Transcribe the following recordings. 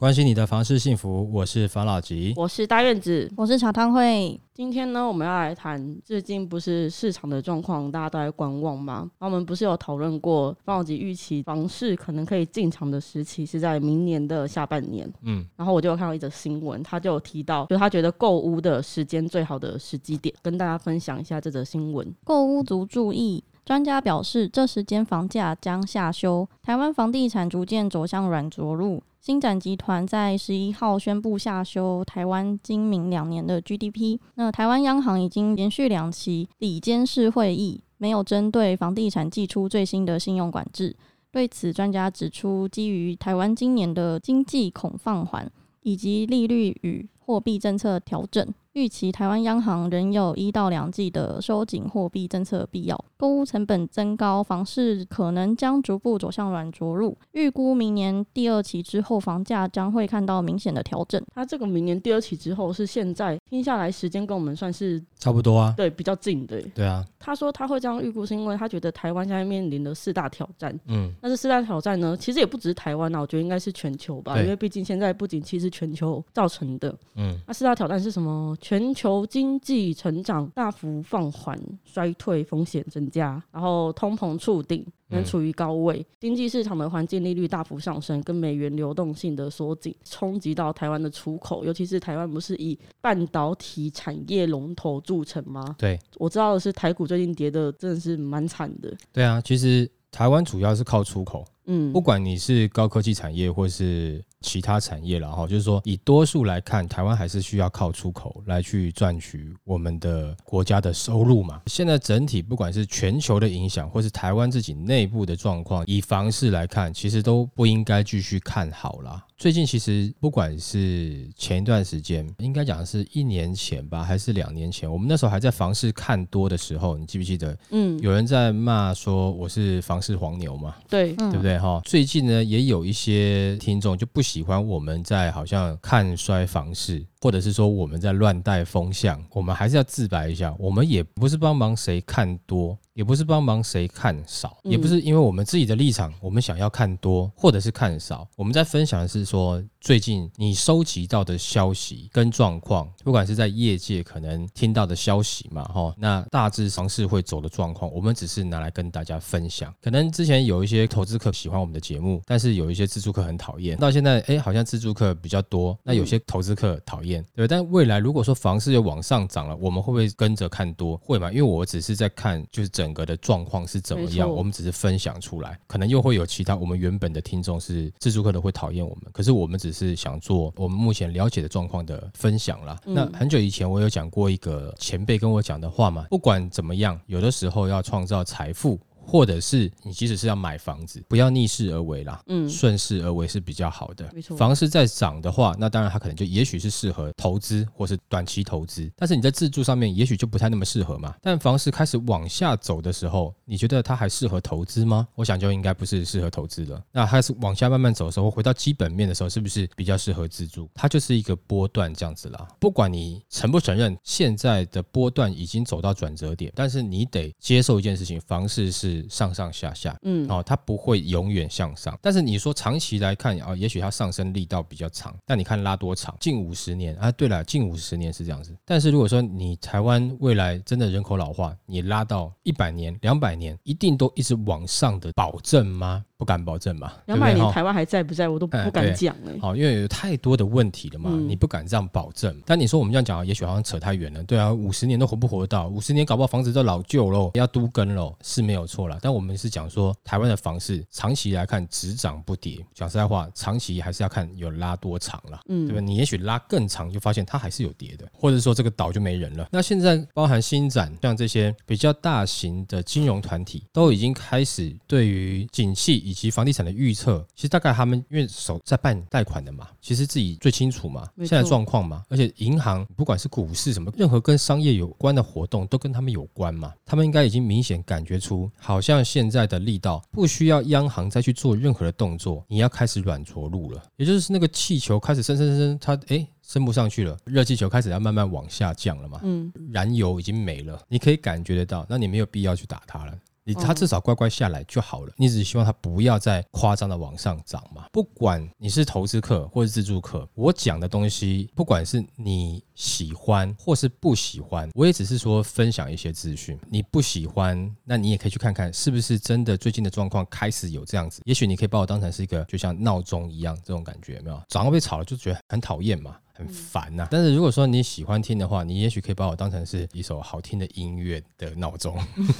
关心你的房事幸福，我是房老吉，我是大院子，我是茶汤会。今天呢，我们要来谈最近不是市场的状况，大家都在观望吗？那我们不是有讨论过，房老吉预期房市可能可以进场的时期是在明年的下半年。嗯，然后我就有看到一则新闻，他就有提到，就他觉得购屋的时间最好的时机点，跟大家分享一下这则新闻。购屋族注意，专家表示，这时间房价将下修，台湾房地产逐渐走向软着陆。新展集团在十一号宣布下修台湾今明两年的 GDP。那台湾央行已经连续两期理监事会议没有针对房地产祭出最新的信用管制。对此，专家指出，基于台湾今年的经济恐放缓，以及利率与货币政策调整。预期台湾央行仍有一到两季的收紧货币政策必要，购屋成本增高，房市可能将逐步走向软着陆。预估明年第二期之后，房价将会看到明显的调整。它这个明年第二期之后是现在听下来时间跟我们算是差不多啊，对，比较近的。对啊，他说他会这样预估，是因为他觉得台湾现在面临的四大挑战。嗯，那这四大挑战呢，其实也不只是台湾啊，我觉得应该是全球吧，因为毕竟现在不景气是全球造成的。嗯，那四大挑战是什么？全球经济成长大幅放缓，衰退风险增加，然后通膨触顶，仍处于高位，嗯、经济市场的环境利率大幅上升，跟美元流动性的缩紧，冲击到台湾的出口，尤其是台湾不是以半导体产业龙头著称吗？对，我知道的是台股最近跌的真的是蛮惨的。对啊，其实台湾主要是靠出口，嗯，不管你是高科技产业或是。其他产业了哈，就是说以多数来看，台湾还是需要靠出口来去赚取我们的国家的收入嘛。现在整体不管是全球的影响，或是台湾自己内部的状况，以房市来看，其实都不应该继续看好啦。最近其实不管是前一段时间，应该讲的是一年前吧，还是两年前，我们那时候还在房市看多的时候，你记不记得？嗯，有人在骂说我是房市黄牛嘛？对，对不对哈？最近呢，也有一些听众就不喜欢我们在好像看衰房市，或者是说我们在乱带风向，我们还是要自白一下，我们也不是帮忙谁看多，也不是帮忙谁看少，也不是因为我们自己的立场，我们想要看多或者是看少，我们在分享的是说。最近你收集到的消息跟状况，不管是在业界可能听到的消息嘛，哈，那大致房市会走的状况，我们只是拿来跟大家分享。可能之前有一些投资客喜欢我们的节目，但是有一些自助客很讨厌。到现在，哎，好像自助客比较多，那有些投资客讨厌，对。但未来如果说房市又往上涨了，我们会不会跟着看多？会吗？因为我只是在看，就是整个的状况是怎么样，我们只是分享出来，可能又会有其他我们原本的听众是自助客的会讨厌我们，可是我们只。只是想做我们目前了解的状况的分享啦。那很久以前我有讲过一个前辈跟我讲的话嘛，不管怎么样，有的时候要创造财富。或者是你即使是要买房子，不要逆势而为啦，嗯，顺势而为是比较好的。没错，房市在涨的话，那当然它可能就也许是适合投资或是短期投资，但是你在自住上面也许就不太那么适合嘛。但房市开始往下走的时候，你觉得它还适合投资吗？我想就应该不是适合投资了。那它是往下慢慢走的时候，回到基本面的时候，是不是比较适合自住？它就是一个波段这样子啦。不管你承不承认，现在的波段已经走到转折点，但是你得接受一件事情，房市是。上上下下，嗯，哦，它不会永远向上。但是你说长期来看啊，也许它上升力道比较长。但你看拉多长，近五十年啊？对了，近五十年是这样子。但是如果说你台湾未来真的人口老化，你拉到一百年、两百年，一定都一直往上的保证吗？不敢保证嘛。两百年台湾还在不在？我都不敢讲哎。好，因为有太多的问题了嘛，你不敢这样保证。但你说我们这样讲啊，也许好像扯太远了。对啊，五十年都活不活得到？五十年搞不好房子都老旧喽，要都更喽，是没有错啦。但我们是讲说，台湾的房市长期来看只涨不跌。讲实在话，长期还是要看有拉多长了，嗯，对吧？你也许拉更长，就发现它还是有跌的，或者说这个岛就没人了。那现在包含新展，像这些比较大型的金融团体，都已经开始对于景气以及房地产的预测，其实大概他们因为手在办贷款的嘛，其实自己最清楚嘛，现在状况嘛，而且银行不管是股市什么，任何跟商业有关的活动都跟他们有关嘛，他们应该已经明显感觉出，好像现在的力道不需要央行再去做任何的动作，你要开始软着陆了，也就是那个气球开始升升升，它诶升不上去了，热气球开始要慢慢往下降了嘛，嗯，燃油已经没了，你可以感觉得到，那你没有必要去打它了。你它至少乖乖下来就好了，你只希望他不要再夸张的往上涨嘛。不管你是投资客或是自助客，我讲的东西，不管是你喜欢或是不喜欢，我也只是说分享一些资讯。你不喜欢，那你也可以去看看是不是真的最近的状况开始有这样子。也许你可以把我当成是一个就像闹钟一样这种感觉，有没有？早上被吵了就觉得很讨厌嘛。很烦呐，但是如果说你喜欢听的话，你也许可以把我当成是一首好听的音乐的闹钟。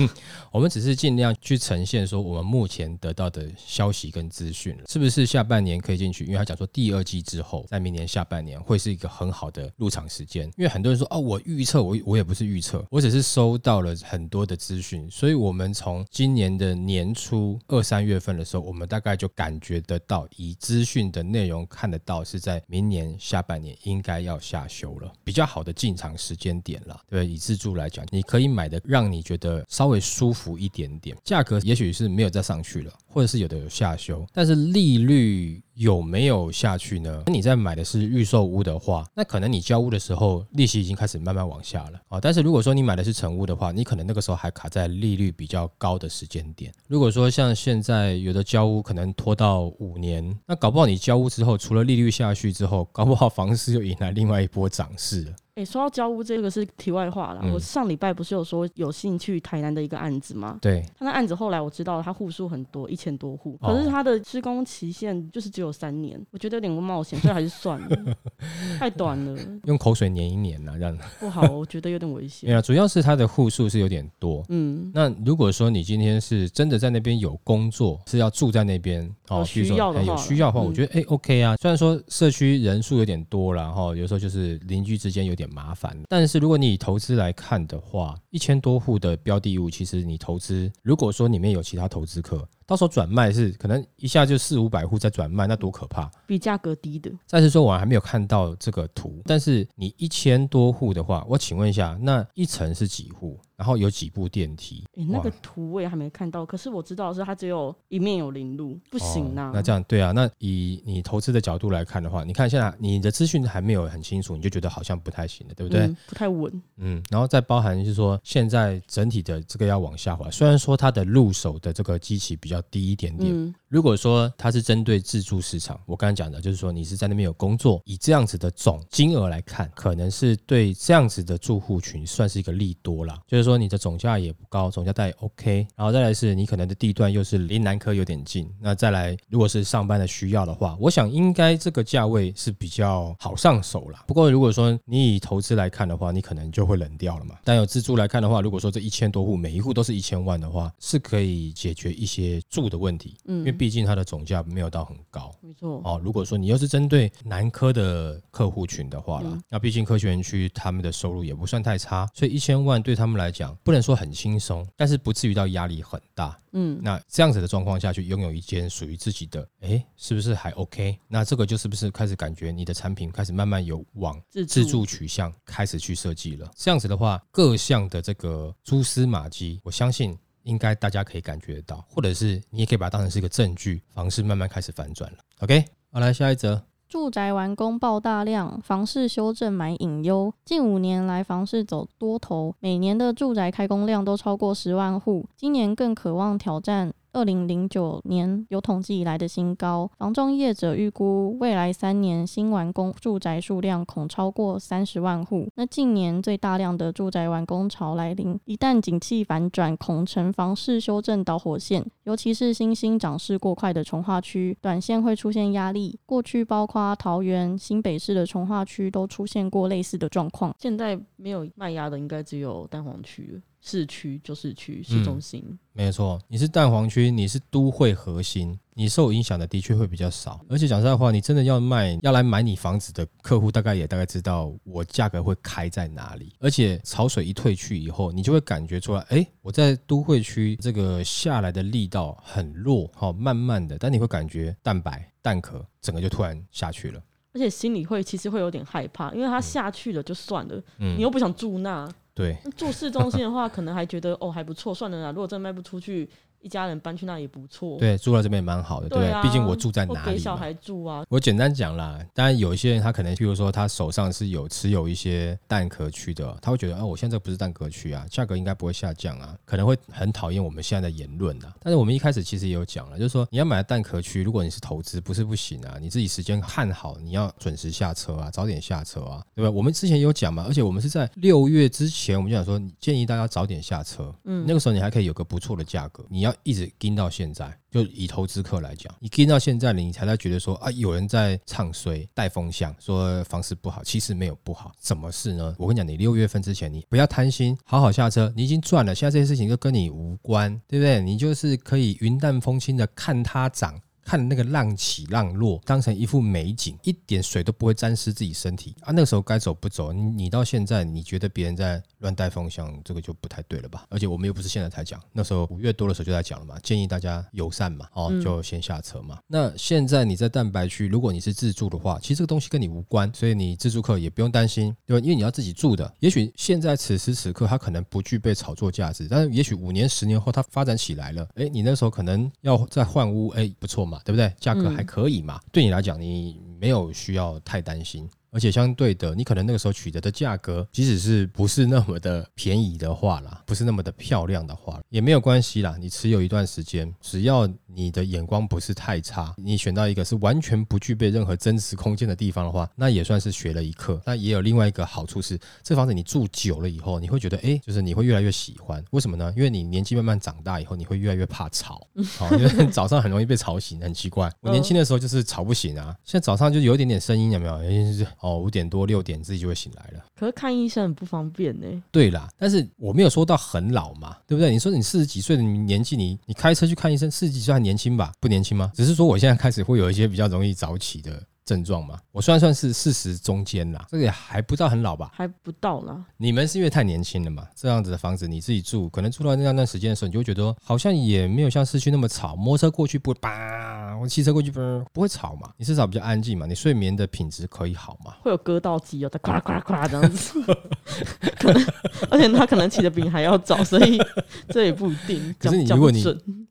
我们只是尽量去呈现说我们目前得到的消息跟资讯，是不是下半年可以进去？因为他讲说第二季之后，在明年下半年会是一个很好的入场时间。因为很多人说哦，我预测，我我也不是预测，我只是收到了很多的资讯，所以我们从今年的年初二三月份的时候，我们大概就感觉得到，以资讯的内容看得到是在明年下半年。应该要下修了，比较好的进场时间点了。对，以自住来讲，你可以买的让你觉得稍微舒服一点点，价格也许是没有再上去了，或者是有的有下修，但是利率有没有下去呢？那你在买的是预售屋的话，那可能你交屋的时候利息已经开始慢慢往下了啊。但是如果说你买的是成屋的话，你可能那个时候还卡在利率比较高的时间点。如果说像现在有的交屋可能拖到五年，那搞不好你交屋之后，除了利率下去之后，搞不好房市又迎来另外一波涨势了。哎，说到交屋这个是题外话啦。嗯、我上礼拜不是有说有兴趣台南的一个案子吗？对，他那案子后来我知道他户数很多，一千多户，可是他的施工期限就是只有三年，我觉得有点冒险，所以还是算了，太短了。用口水粘一粘啊，这样子不好，我觉得有点危险。对啊，主要是他的户数是有点多。嗯，那如果说你今天是真的在那边有工作，是要住在那边哦，需要的话，有需要的话，我觉得哎、OK 啊。虽然说社区人数有点多了哈，有时候就是邻居之间有点麻烦，但是如果你以投资来看的话，一千多户的标的物，其实你投资，如果说里面有其他投资客。到时候转卖是可能一下就四五百户在转卖，那多可怕！比价格低的。再是说，我还没有看到这个图，但是你一千多户的话，我请问一下，那一层是几户？然后有几部电梯？诶，那个图我也还没看到。可是我知道是它只有一面有零路，不行啊。哦，那这样对啊？那以你投资的角度来看的话，你看现在你的资讯还没有很清楚，你就觉得好像不太行了，对不对？嗯，不太稳。嗯，然后再包含就是说，现在整体的这个要往下滑，虽然说它的入手的这个机器比较低一点点。如果说它是针对自住市场，我刚才讲的就是说你是在那边有工作，以这样子的总金额来看，可能是对这样子的住户群算是一个利多啦。就是说你的总价也不高，总价带也 OK，然后再来是你可能的地段又是离南科有点近，那再来如果是上班的需要的话，我想应该这个价位是比较好上手啦。不过如果说你以投资来看的话，你可能就会冷掉了嘛。但有自住来看的话，如果说这一千多户每一户都是一千万的话，是可以解决一些住的问题，嗯，因为。毕竟它的总价没有到很高，没错哦。如果说你又是针对南科的客户群的话了，那毕竟科学园区他们的收入也不算太差，所以一千万对他们来讲不能说很轻松，但是不至于到压力很大。嗯，那这样子的状况下去拥有一间属于自己的，哎，是不是还 OK？那这个就是不是开始感觉你的产品开始慢慢有往自助取向开始去设计了？这样子的话，各项的这个蛛丝马迹，我相信。应该大家可以感觉得到，或者是你也可以把它当成是一个证据，房市慢慢开始反转了。OK，好，来下一则，住宅完工爆大量，房市修正买隐忧。近五年来，房市走多头，每年的住宅开工量都超过十万户，今年更渴望挑战。二零零九年有统计以来的新高，房中业者预估未来三年新完工住宅数量恐超过三十万户。那近年最大量的住宅完工潮来临，一旦景气反转，恐成房市修正导火线。尤其是新兴涨势过快的从化区，短线会出现压力。过去包括桃园、新北市的从化区都出现过类似的状况。现在没有卖压的，应该只有蛋黄区。市区就市区，市中心，嗯，没错。你是蛋黄区，你是都会核心。你受影响的的确会比较少。而且讲实在话，你真的要卖要来买你房子的客户，大概也大概知道我价格会开在哪里。而且潮水一退去以后，你就会感觉出来，哎，我在都会区这个下来的力道很弱，好，慢慢的，但你会感觉蛋白蛋壳整个就突然下去了。而且心里会其实会有点害怕，因为它下去了就算了，嗯、你又不想住那。对，住市中心的话，可能还觉得哦还不错，算了啦。如果真的卖不出去。一家人搬去那也不错，对，住在这边也蛮好的，对？毕竟我住在哪里，给小孩住啊。我简单讲啦，当然有一些人他可能，譬如说他手上是有持有一些蛋壳区的，他会觉得啊，我现在这不是蛋壳区啊，价格应该不会下降啊，可能会很讨厌我们现在的言论啊。但是我们一开始其实也有讲了，就是说你要买蛋壳区，如果你是投资，不是不行啊，你自己时间看好，你要准时下车啊，早点下车啊，对吧？我们之前有讲嘛，而且我们是在六月之前，我们就想说建议大家早点下车，嗯，那个时候你还可以有个不错的价格，你要一直盯到。现在就以投资客来讲，你盯到现在，你才在觉得说啊，有人在唱衰带风向，说房市不好，其实没有不好，什么事呢？我跟你讲，你六月份之前，你不要贪心，好好下车，你已经赚了，现在这些事情就跟你无关，对不对？你就是可以云淡风轻的看它涨。看那个浪起浪落，当成一幅美景，一点水都不会沾湿自己身体啊！那个时候该走不走，你你到现在你觉得别人在乱带风向，这个就不太对了吧？而且我们又不是现在才讲，那时候五月多的时候就在讲了嘛，建议大家友善嘛，哦，就先下车嘛。嗯、那现在你在蛋白区，如果你是自助的话，其实这个东西跟你无关，所以你自助客也不用担心，对吧？因为你要自己住的，也许现在此时此刻它可能不具备炒作价值，但是也许五年、十年后它发展起来了，哎，你那时候可能要再换屋，哎，不错嘛。对不对？价格还可以嘛？嗯、对你来讲，你没有需要太担心。而且相对的，你可能那个时候取得的价格，即使是不是那么的便宜的话啦，不是那么的漂亮的话，也没有关系啦。你持有一段时间，只要你的眼光不是太差，你选到一个是完全不具备任何增值空间的地方的话，那也算是学了一课。那也有另外一个好处是，这房子你住久了以后，你会觉得，哎，就是你会越来越喜欢。为什么呢？因为你年纪慢慢长大以后，你会越来越怕吵，好，因为早上很容易被吵醒，很奇怪。我年轻的时候就是吵不醒啊，现在早上就有一点点声音，有没有？哎，哦，五点多六点自己就会醒来了。可是看医生很不方便呢。对啦，但是我没有说到很老嘛，对不对？你说你四十几岁的年纪，你你开车去看医生，四十几岁还年轻吧？不年轻吗？只是说我现在开始会有一些比较容易早起的。症状嘛，我算算是四十中间啦，这个也还不到很老吧？还不到啦。你们是因为太年轻了嘛？这样子的房子你自己住，可能住到那段时间的时候，你就会觉得好像也没有像市区那么吵，摩托车过去不会叭，我骑车过去不不会吵嘛？你至少比较安静嘛？你睡眠的品质可以好嘛？会有割到机哦，它咔啦咔啦咔啦这样子，可能而且它可能起的比你还要早，所以这也不一定。可是你如果你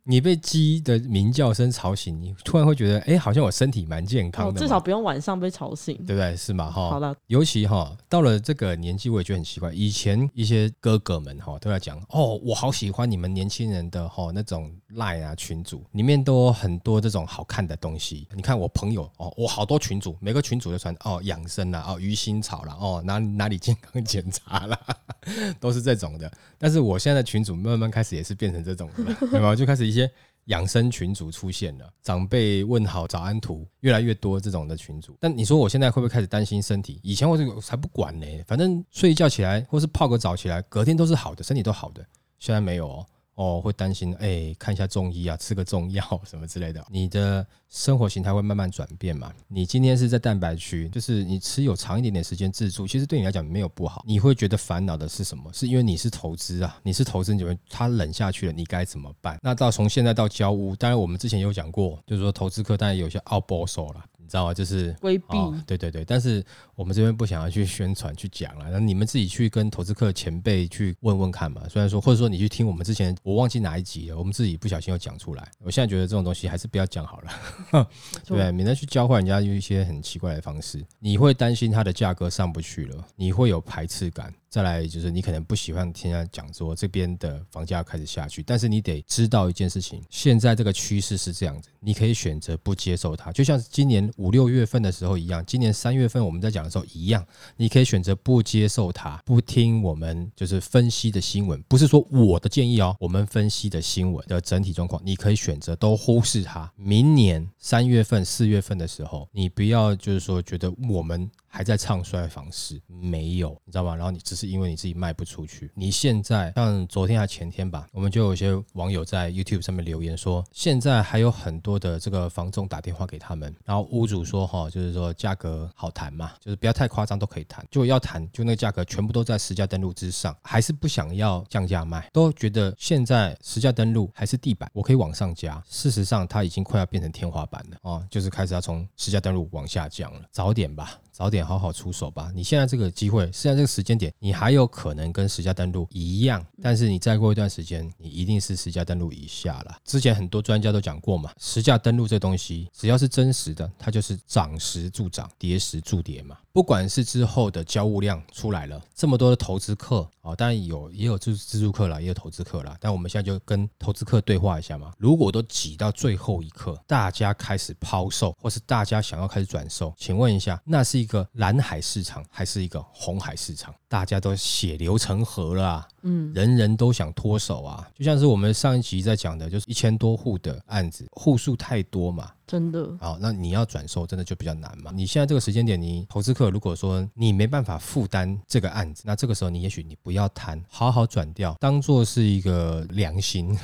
你被鸡的鸣叫声吵醒，你突然会觉得，哎，好像我身体蛮健康的，至少不用晚上被吵醒，对不对？是嘛？哈，好了，尤其哈到了这个年纪，我也觉得很奇怪。以前一些哥哥们哈都在讲，哦，我好喜欢你们年轻人的哈那种赖啊群组，里面都有很多这种好好看的东西。你看我朋友哦，我好多群主，每个群主都传哦养生啦，哦鱼腥草啦，哦哪哪里健康检查啦，都是这种的。但是我现在的群主慢慢开始也是变成这种的了，对吧？就开始一些。养生群主出现了，长辈问好早安图越来越多，这种的群主。但你说我现在会不会开始担心身体？以前我这个才不管呢，反正睡一觉起来或是泡个澡起来，隔天都是好的，身体都好的。现在没有哦。哦，会担心，哎、看一下中医啊，吃个中药 什么之类的。你的生活形态会慢慢转变嘛？你今天是在蛋白区，就是你持有长一点点时间自助，其实对你来讲没有不好。你会觉得烦恼的是什么？是因为你是投资啊，你是投资，你觉得它冷下去了，你该怎么办？那到从现在到交屋，当然我们之前有讲过，就是说投资客当然有些奥保守了。知道吗？就是规避、哦，对对对。但是我们这边不想要去宣传、去讲了，那你们自己去跟投资客前辈去问问看嘛。虽然说，或者说你去听我们之前，我忘记哪一集了，我们自己不小心又讲出来。我现在觉得这种东西还是不要讲好了，对，免得去教坏人家用一些很奇怪的方式。你会担心它的价格上不去了，你会有排斥感。再来就是你可能不喜欢听他讲说这边的房价开始下去，但是你得知道一件事情，现在这个趋势是这样子，你可以选择不接受它，就像今年五六月份的时候一样，今年三月份我们在讲的时候一样，你可以选择不接受它，不听我们就是分析的新闻，不是说我的建议哦，我们分析的新闻的整体状况，你可以选择都忽视它。明年三月份、四月份的时候，你不要就是说觉得我们。还在唱衰房市？没有，你知道吗？然后你只是因为你自己卖不出去。你现在像昨天还前天吧，我们就有些网友在 YouTube 上面留言说，现在还有很多的这个房仲打电话给他们，然后屋主说哈，就是说价格好谈嘛，就是不要太夸张都可以谈，就要谈就那个价格全部都在实价登录之上，还是不想要降价卖，都觉得现在实价登录还是地板，我可以往上加。事实上，它已经快要变成天花板了哦，就是开始要从实价登录往下降了，早点吧。早点好好出手吧！你现在这个机会，现在这个时间点，你还有可能跟实价登录一样，但是你再过一段时间，你一定是实价登录以下了。之前很多专家都讲过嘛，实价登录这东西，只要是真实的，它就是涨时助涨，跌时助跌嘛。不管是之后的交物量出来了，这么多的投资客啊，当然有也有自自助客啦，也有投资客啦。但我们现在就跟投资客对话一下嘛。如果都挤到最后一刻，大家开始抛售，或是大家想要开始转售，请问一下，那是一个蓝海市场还是一个红海市场？大家都血流成河了啊！嗯，人人都想脱手啊，就像是我们上一集在讲的，就是一千多户的案子，户数太多嘛。真的好，那你要转售，真的就比较难嘛。你现在这个时间点，你投资客如果说你没办法负担这个案子，那这个时候你也许你不要谈，好好转掉，当做是一个良心，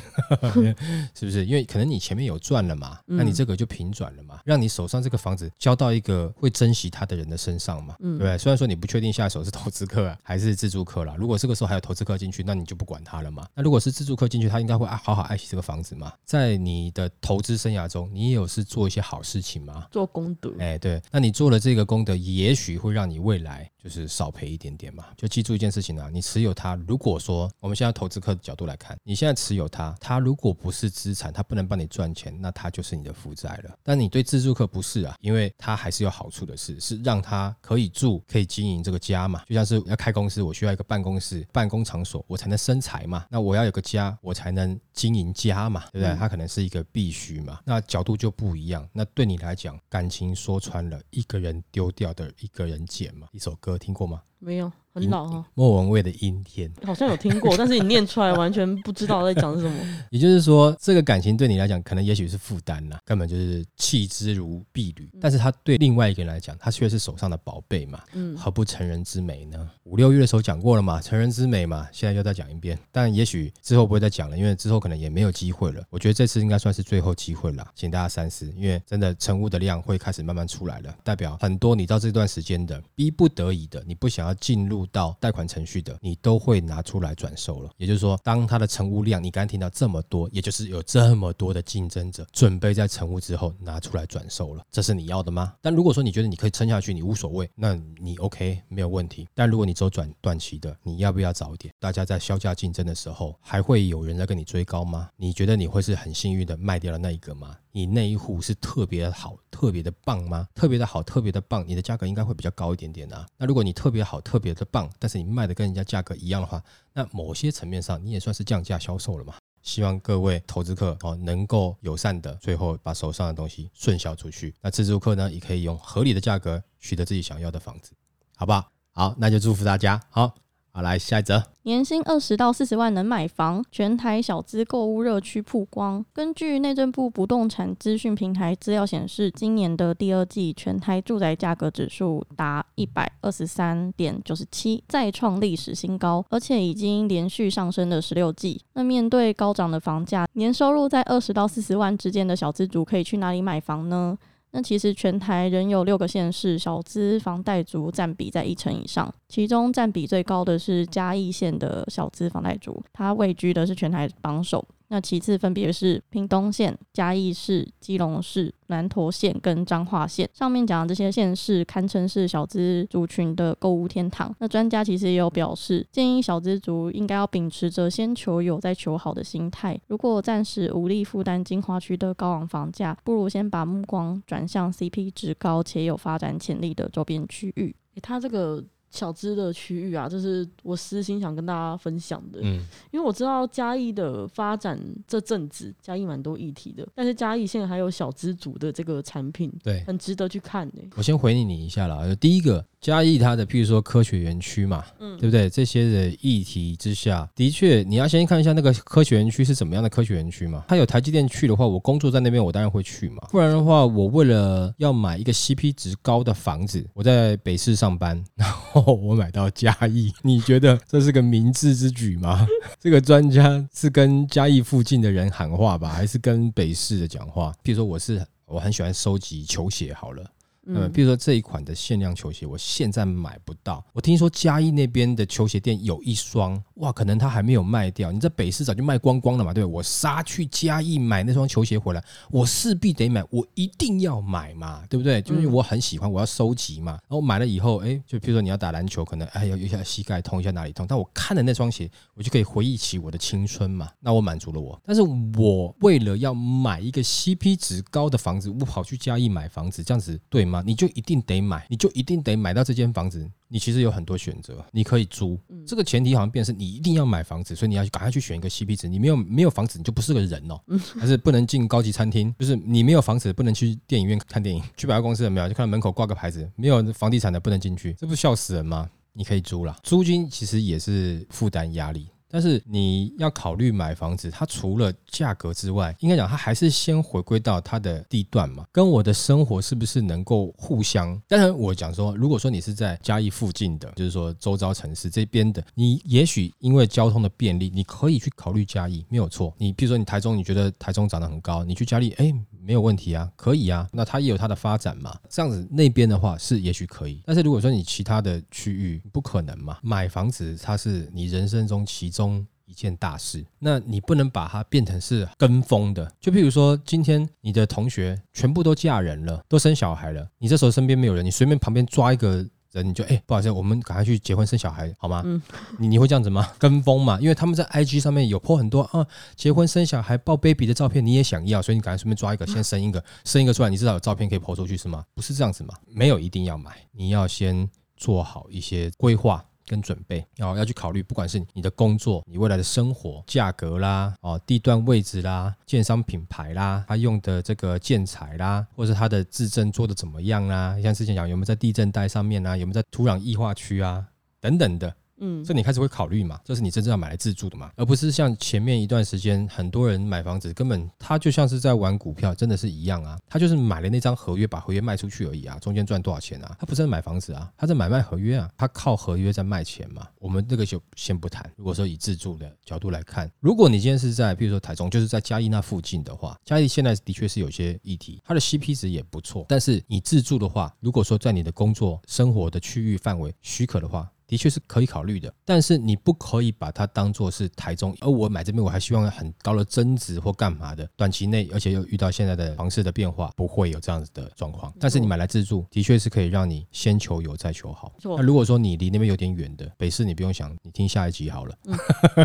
是不是？因为可能你前面有赚了嘛，那你这个就平转了嘛，让你手上这个房子交到一个会珍惜它的人的身上嘛，对不对？虽然说你不确定下手是投资客啊还是自住客啦，如果这个时候还有投资客进去，那你就不管他了嘛。那如果是自住客进去，他应该会好好爱惜这个房子嘛。在你的投资生涯中，你也有是。做一些好事情吗？做功德，哎，对，那你做了这个功德，也许会让你未来就是少赔一点点嘛。就记住一件事情啊，你持有它，如果说我们现在投资客的角度来看，你现在持有它，它如果不是资产，它不能帮你赚钱，那它就是你的负债了。但你对自助客不是啊，因为它还是有好处的事，是让它可以住，可以经营这个家嘛。就像是要开公司，我需要一个办公室、办公场所，我才能生财嘛。那我要有个家，我才能经营家嘛，对不对？它可能是一个必须嘛。那角度就不一一样。那对你来讲，感情说穿了，一个人丢掉的一个人捡嘛。一首歌听过吗？没有。很老哈，莫文蔚的《阴天》好像有听过，但是你念出来完全不知道在讲什么。也就是说，这个感情对你来讲，可能也许是负担啦，根本就是弃之如敝履。但是他对另外一个人来讲，他却是手上的宝贝嘛。嗯，何不成人之美呢？五六月的时候讲过了嘛，成人之美嘛，现在又再讲一遍。但也许之后不会再讲了，因为之后可能也没有机会了。我觉得这次应该算是最后机会了，请大家三思，因为真的成屋的量会开始慢慢出来了，代表很多你到这段时间的逼不得已的，你不想要进入到贷款程序的，你都会拿出来转售了。也就是说，当它的成屋量，你刚听到这么多，也就是有这么多的竞争者准备在成屋之后拿出来转售了，这是你要的吗？但如果说你觉得你可以撑下去，你无所谓，那你 OK 没有问题。但如果你只有转短期的，你要不要早一点？大家在削价竞争的时候，还会有人在跟你追高吗？你觉得你会是很幸运的卖掉了那一个吗？你那一户是特别好、特别的棒吗？特别的好、特别的棒，你的价格应该会比较高一点点啊。那如果你特别好、特别的棒，但是你卖的跟人家价格一样的话，那某些层面上你也算是降价销售了嘛。希望各位投资客哦能够友善的最后把手上的东西顺销出去。那自住客呢，也可以用合理的价格取得自己想要的房子，好不好？好，那就祝福大家好。好，来下一则。年薪二十到四十万能买房，全台小资购物热区曝光。根据内政部不动产资讯平台资料显示，今年的第二季全台住宅价格指数达一百二十三点九十七，再创历史新高，而且已经连续上升了十六季。那面对高涨的房价，年收入在二十到四十万之间的小资族可以去哪里买房呢？那其实全台仍有六个县市小资房贷族占比在一成以上，其中占比最高的是嘉义县的小资房贷族，它位居的是全台榜首。那其次分别是屏东县、嘉义市、基隆市、南投县跟彰化县。上面讲的这些县市堪称是小资族群的购物天堂。那专家其实也有表示，建议小资族应该要秉持着先求有再求好的心态。如果暂时无力负担精华区的高昂房价，不如先把目光转向 CP 值高且有发展潜力的周边区域。它这个。小资的区域啊，这是我私心想跟大家分享的。嗯，因为我知道嘉义的发展这阵子，嘉义蛮多议题的，但是嘉义现在还有小资族的这个产品，对，很值得去看呢。我先回应你一下啦，第一个。嘉义它的，譬如说科学园区嘛，嗯，对不对？这些的议题之下，的确你要先看一下那个科学园区是怎么样的科学园区嘛。它有台积电去的话，我工作在那边，我当然会去嘛。不然的话，我为了要买一个 CP 值高的房子，我在北市上班，然后我买到嘉义，你觉得这是个明智之举吗？这个专家是跟嘉义附近的人喊话吧，还是跟北市的讲话？譬如说，我是我很喜欢收集球鞋，好了。嗯，比如说这一款的限量球鞋，我现在买不到。我听说嘉义那边的球鞋店有一双，哇，可能它还没有卖掉。你在北市早就卖光光了嘛，对不？我杀去嘉义买那双球鞋回来，我势必得买，我一定要买嘛，对不对？就是我很喜欢，我要收集嘛。然后买了以后，哎，就比如说你要打篮球，可能哎有一下膝盖痛，一下哪里痛，但我看了那双鞋，我就可以回忆起我的青春嘛。那我满足了我，但是我为了要买一个 CP 值高的房子，我跑去嘉义买房子，这样子对吗？你就一定得。买，你就一定得买到这间房子。你其实有很多选择，你可以租。这个前提好像变成是你一定要买房子，所以你要赶快去选一个 CP 值。你没有没有房子，你就不是个人哦。还是不能进高级餐厅，就是你没有房子，不能去电影院看电影。去百货公司有没有？就看到门口挂个牌子，没有房地产的不能进去，这不笑死人吗？你可以租了，租金其实也是负担压力。但是你要考虑买房子，它除了价格之外，应该讲它还是先回归到它的地段嘛，跟我的生活是不是能够互相？当然，我讲说，如果说你是在嘉义附近的，就是说周遭城市这边的，你也许因为交通的便利，你可以去考虑嘉义，没有错。你比如说你台中，你觉得台中涨得很高，你去嘉义，哎。没有问题啊，可以啊，那它也有它的发展嘛。这样子那边的话是也许可以，但是如果说你其他的区域不可能嘛，买房子它是你人生中其中一件大事，那你不能把它变成是跟风的。就譬如说，今天你的同学全部都嫁人了，都生小孩了，你这时候身边没有人，你随便旁边抓一个。人你就哎、欸，不好意思，我们赶快去结婚生小孩，好吗？嗯，你你会这样子吗？跟风嘛，因为他们在 IG 上面有 po 很多啊，结婚生小孩抱 baby 的照片，你也想要，所以你赶快顺便抓一个，先生一个，生一个出来，你至少有照片可以 po 出去是吗？不是这样子嘛，没有一定要买，你要先做好一些规划。跟准备，然后要去考虑，不管是你的工作、你未来的生活、价格啦、哦地段位置啦、建商品牌啦、他用的这个建材啦，或者是他的自证做的怎么样啊？像之前讲有没有在地震带上面啊？有没有在土壤异化区啊？等等的。嗯，这你开始会考虑嘛？这是你真正要买来自住的嘛？而不是像前面一段时间很多人买房子，根本他就像是在玩股票，真的是一样啊。他就是买了那张合约，把合约卖出去而已啊，中间赚多少钱啊？他不是在买房子啊，他在买卖合约啊，他靠合约在卖钱嘛。我们这个就先不谈。如果说以自住的角度来看，如果你今天是在，比如说台中，就是在嘉义那附近的话，嘉义现在的确是有些议题，它的 CP 值也不错。但是你自住的话，如果说在你的工作生活的区域范围许可的话，的确是可以考虑的，但是你不可以把它当做是台中，而我买这边我还希望很高的增值或干嘛的，短期内而且又遇到现在的房市的变化，不会有这样子的状况。但是你买来自住，的确是可以让你先求有再求好。那如果说你离那边有点远的，北市你不用想，你听下一集好了。嗯、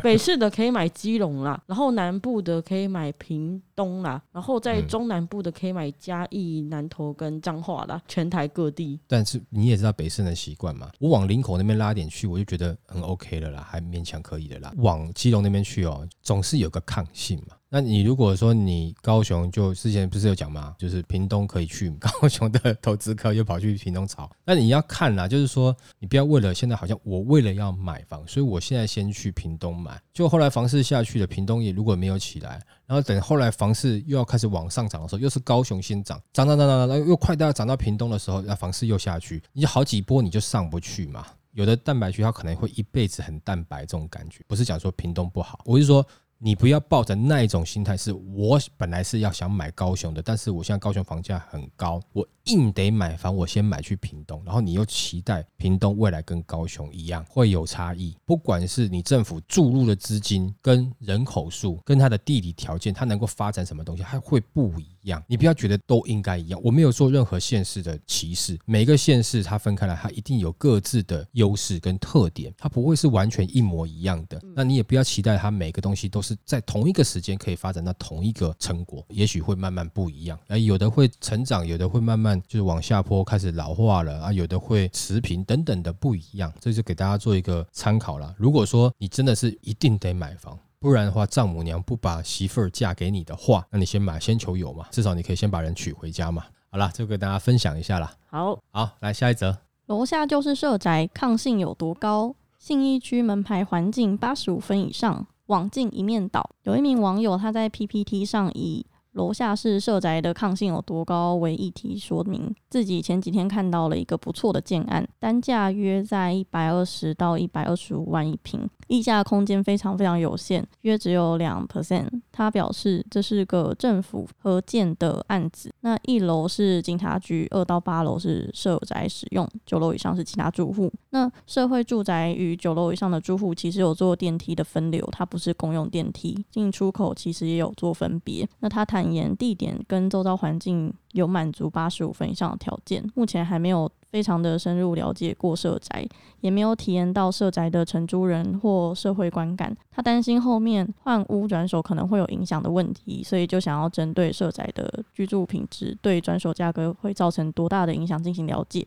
北市的可以买基隆啦，然后南部的可以买屏东啦，然后在中南部的可以买嘉义、南投跟彰化啦，全台各地。但是你也知道北市人的习惯嘛，我往林口那边拉。点去，我就觉得很 OK 了啦，还勉强可以的啦。往基隆那边去哦，总是有个抗性嘛。那你如果说你高雄就之前不是有讲吗？就是屏东可以去，高雄的投资客又跑去屏东炒。那你要看啦，就是说你不要为了现在好像我为了要买房，所以我现在先去屏东买，就后来房市下去了，屏东也如果没有起来，然后等后来房市又要开始往上涨的时候，又是高雄先涨，涨涨涨涨，涨又快到涨到屏东的时候，那房市又下去，你就好几波你就上不去嘛。有的蛋白区它可能会一辈子很蛋白，这种感觉不是讲说屏东不好，我是说你不要抱着那一种心态，是我本来是要想买高雄的，但是我现在高雄房价很高，我硬得买房，我先买去屏东，然后你又期待屏东未来跟高雄一样会有差异，不管是你政府注入的资金跟人口数跟它的地理条件，它能够发展什么东西，它会不一样。你不要觉得都应该一样。我没有做任何县市的歧视，每个县市它分开来，它一定有各自的优势跟特点，它不会是完全一模一样的。那你也不要期待它每个东西都是在同一个时间可以发展到同一个成果，也许会慢慢不一样。哎，有的会成长，有的会慢慢就是往下坡开始老化了啊，有的会持平等等的不一样。这就给大家做一个参考了。如果说你真的是一定得买房。不然的话，丈母娘不把媳妇儿嫁给你的话，那你先买，先求有嘛，至少你可以先把人娶回家嘛。好了，就给大家分享一下啦。好，好，来下一则。楼下就是社宅，抗性有多高？信义区门牌环境八十五分以上，网镜一面倒。有一名网友他在 PPT 上以楼下是社宅的抗性有多高为议题说明，自己前几天看到了一个不错的建案，单价约在一百二十到一百二十五万一平。溢价空间非常非常有限，约只有两 percent。他表示这是个政府合建的案子，那一楼是警察局，二到八楼是社宅使用，九楼以上是其他住户。那社会住宅与九楼以上的住户其实有做电梯的分流，它不是公用电梯，进出口其实也有做分别。那他谈坦言地点跟周遭环境有满足八十五分以上的条件，目前还没有非常的深入了解过社宅，也没有体验到社宅的承租人或社会观感。他担心后面换屋转手可能会有影响的问题，所以就想要针对社宅的居住品质对转手价格会造成多大的影响进行了解。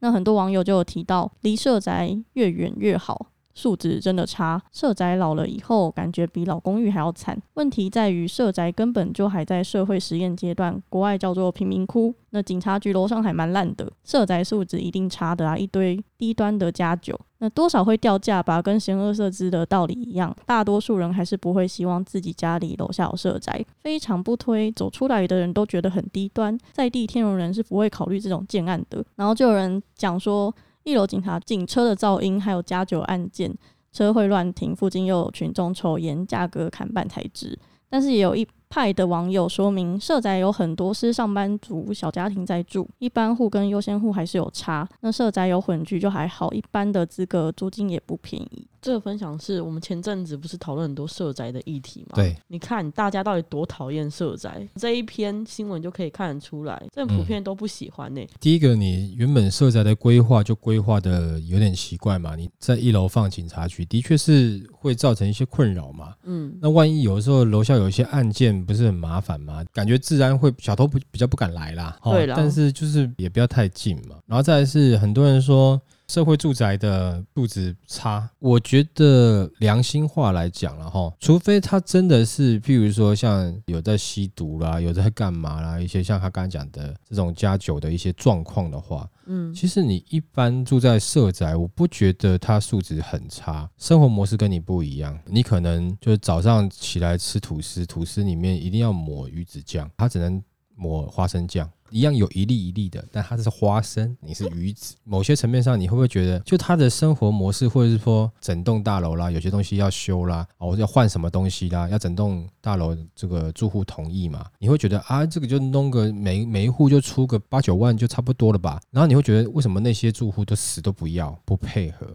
那很多网友就有提到，离社宅越远越好。素质真的差，社宅老了以后，感觉比老公寓还要惨。问题在于社宅根本就还在社会实验阶段，国外叫做贫民窟。那警察局楼上还蛮烂的，社宅素质一定差的啊，一堆低端的加九，那多少会掉价吧，跟嫌恶设置的道理一样。大多数人还是不会希望自己家里楼下有社宅，非常不推。走出来的人都觉得很低端，在地天龙人是不会考虑这种建案的。然后就有人讲说。一楼警察警车的噪音，还有加酒案件，车会乱停，附近又有群众抽烟，价格砍半才值。但是也有一派的网友说明，社宅有很多是上班族小家庭在住，一般户跟优先户还是有差。那社宅有混居就还好，一般的资格租金也不便宜。这个分享是我们前阵子不是讨论很多社宅的议题嘛？对，你看大家到底多讨厌社宅，这一篇新闻就可以看得出来，这普遍都不喜欢呢、欸嗯。第一个，你原本社宅的规划就规划的有点奇怪嘛，你在一楼放警察局，的确是会造成一些困扰嘛。嗯，那万一有的时候楼下有一些案件，不是很麻烦吗？感觉自然会小偷不比较不敢来啦。对啦，但是就是也不要太近嘛。然后再来是很多人说。社会住宅的素质差，我觉得良心话来讲了哈，除非他真的是，譬如说像有在吸毒啦，有在干嘛啦，一些像他刚才讲的这种加酒的一些状况的话，嗯，其实你一般住在社宅，我不觉得他素质很差，生活模式跟你不一样，你可能就是早上起来吃吐司，吐司里面一定要抹鱼子酱，他只能抹花生酱。一样有一粒一粒的，但它是花生，你是鱼子。某些层面上，你会不会觉得，就他的生活模式，或者是说整栋大楼啦，有些东西要修啦，哦，要换什么东西啦，要整栋大楼这个住户同意嘛？你会觉得啊，这个就弄个每每一户就出个八九万就差不多了吧？然后你会觉得，为什么那些住户都死都不要不配合？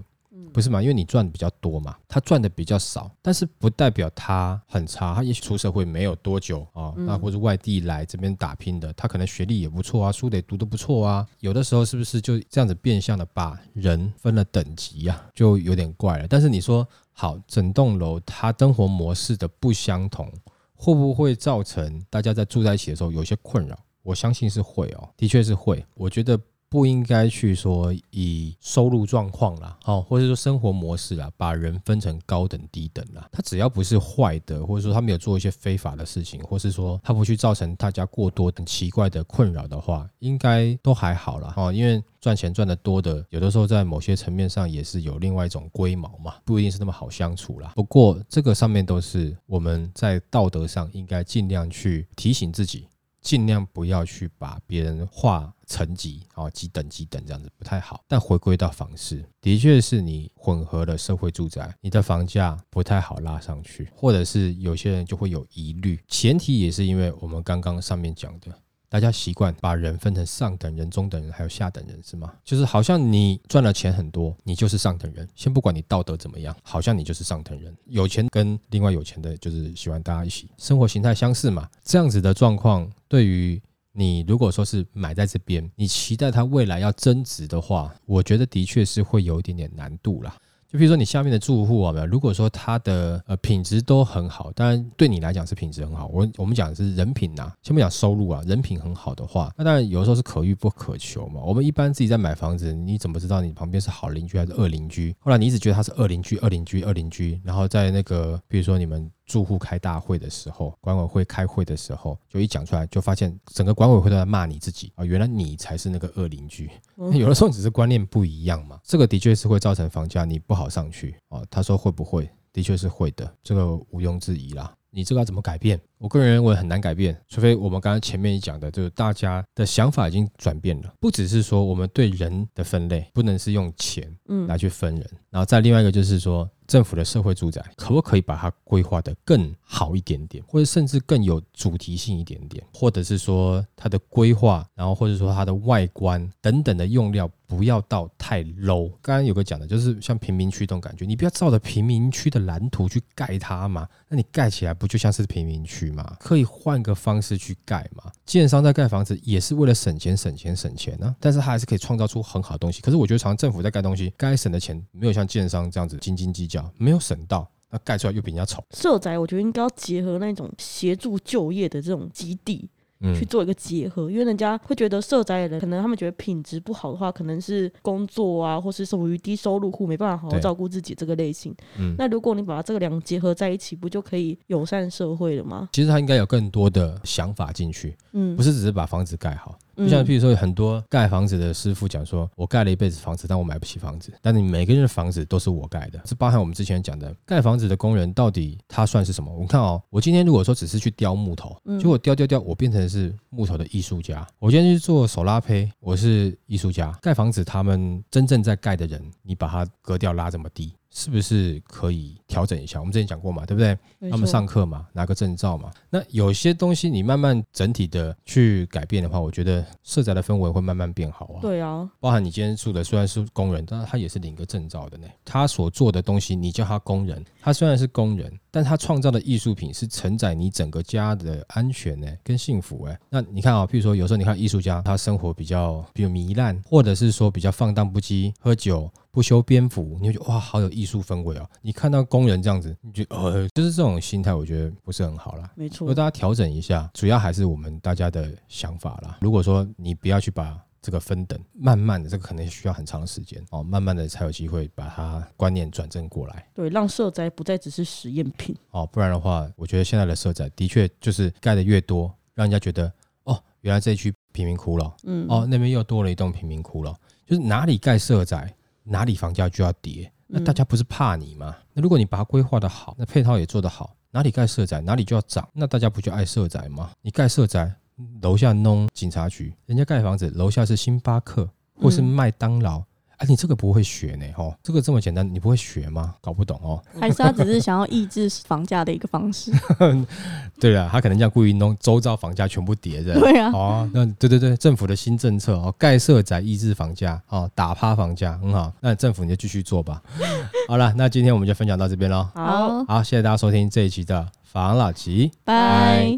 不是嘛？因为你赚的比较多嘛，他赚的比较少，但是不代表他很差。他也许出社会没有多久啊，那或者外地来这边打拼的，他可能学历也不错啊，书得读得不错啊。有的时候是不是就这样子变相的把人分了等级呀？就有点怪了。但是你说好，整栋楼它生活模式的不相同，会不会造成大家在住在一起的时候有些困扰？我相信是会哦，的确是会。我觉得。不应该去说以收入状况啦，哦，或者说生活模式啦，把人分成高等低等啦。他只要不是坏的，或者说他没有做一些非法的事情，或是说他不去造成大家过多等奇怪的困扰的话，应该都还好啦。哦。因为赚钱赚得多的，有的时候在某些层面上也是有另外一种龟毛嘛，不一定是那么好相处啦。不过这个上面都是我们在道德上应该尽量去提醒自己。尽量不要去把别人划层级哦，几等几等这样子不太好。但回归到房市，的确是你混合了社会住宅，你的房价不太好拉上去，或者是有些人就会有疑虑。前提也是因为我们刚刚上面讲的。大家习惯把人分成上等人、中等人，还有下等人，是吗？就是好像你赚了钱很多，你就是上等人。先不管你道德怎么样，好像你就是上等人。有钱跟另外有钱的，就是喜欢大家一起生活形态相似嘛。这样子的状况，对于你如果说是买在这边，你期待它未来要增值的话，我觉得的确是会有一点点难度啦。就比如说你下面的住户啊，如果说他的呃品质都很好，当然对你来讲是品质很好。我我们讲的是人品呐，先不讲收入啊，人品很好的话，那当然有的时候是可遇不可求嘛。我们一般自己在买房子，你怎么知道你旁边是好邻居还是恶邻居？后来你一直觉得他是恶邻居、恶邻居、恶邻居，然后在那个比如说你们。住户开大会的时候，管委会开会的时候，就一讲出来，就发现整个管委会都在骂你自己啊！原来你才是那个恶邻居。有的时候只是观念不一样嘛，这个的确是会造成房价你不好上去啊。他说会不会？的确是会的，这个毋庸置疑啦。你这个要怎么改变？我个人认为很难改变，除非我们刚刚前面一讲的，就是大家的想法已经转变了，不只是说我们对人的分类不能是用钱嗯来去分人，然后再另外一个就是说。政府的社会住宅可不可以把它规划的更好一点点，或者甚至更有主题性一点点，或者是说它的规划，然后或者说它的外观等等的用料不要到太 low。刚刚有个讲的就是像贫民区这种感觉，你不要照着贫民区的蓝图去盖它嘛，那你盖起来不就像是贫民区吗？可以换个方式去盖嘛。建商在盖房子也是为了省钱、省钱、省钱呢、啊，但是他还是可以创造出很好的东西。可是我觉得，常常政府在盖东西，该省的钱没有像建商这样子斤斤计较。没有省到，那盖出来又比人家丑。社宅我觉得应该要结合那种协助就业的这种基地。去做一个结合，因为人家会觉得社宅的人，可能他们觉得品质不好的话，可能是工作啊，或是属于低收入户，没办法好好照顾自己这个类型。嗯，那如果你把这个两个结合在一起，不就可以友善社会了吗？其实他应该有更多的想法进去，嗯，不是只是把房子盖好。就像譬如说，很多盖房子的师傅讲说，我盖了一辈子房子，但我买不起房子。但你每个人的房子都是我盖的，是包含我们之前讲的盖房子的工人，到底他算是什么？我们看哦，我今天如果说只是去雕木头，结果雕雕雕，我变成是木头的艺术家。我今天去做手拉胚，我是艺术家。盖房子，他们真正在盖的人，你把它格调拉这么低。是不是可以调整一下？我们之前讲过嘛，对不对？他们上课嘛，拿个证照嘛。那有些东西你慢慢整体的去改变的话，我觉得社宅的氛围会慢慢变好啊。对啊，包含你今天住的虽然是工人，但是他也是领个证照的呢。他所做的东西，你叫他工人，他虽然是工人，但他创造的艺术品是承载你整个家的安全呢，跟幸福哎。那你看啊，譬如说有时候你看艺术家，他生活比较比较糜烂，或者是说比较放荡不羁，喝酒。不修边幅，你就觉得哇，好有艺术氛围哦。你看到工人这样子，你觉得呃，就是这种心态，我觉得不是很好啦。没错，如果大家调整一下，主要还是我们大家的想法啦。如果说你不要去把这个分等，慢慢的，这个可能需要很长的时间哦，慢慢的才有机会把它观念转正过来。对，让社宅不再只是实验品哦，不然的话，我觉得现在的社宅的确就是盖的越多，让人家觉得哦，原来这一区贫民窟了，嗯，哦，那边又多了一栋贫民窟了，就是哪里盖社宅。哪里房价就要跌，那大家不是怕你吗？那如果你把它规划的好，那配套也做得好，哪里盖社宅哪里就要涨，那大家不就爱社宅吗？你盖社宅，楼下弄警察局，人家盖房子楼下是星巴克或是麦当劳。哎、啊，你这个不会学呢？哦，这个这么简单，你不会学吗？搞不懂哦。还是他只是想要抑制房价的一个方式？对啊，他可能这样故意弄周遭房价全部跌着。对啊。哦，那对对对，政府的新政策哦，盖社宅抑制房价哦，打趴房价很好。那政府你就继续做吧。好了，那今天我们就分享到这边喽。好，好，谢谢大家收听这一期的房老吉，拜。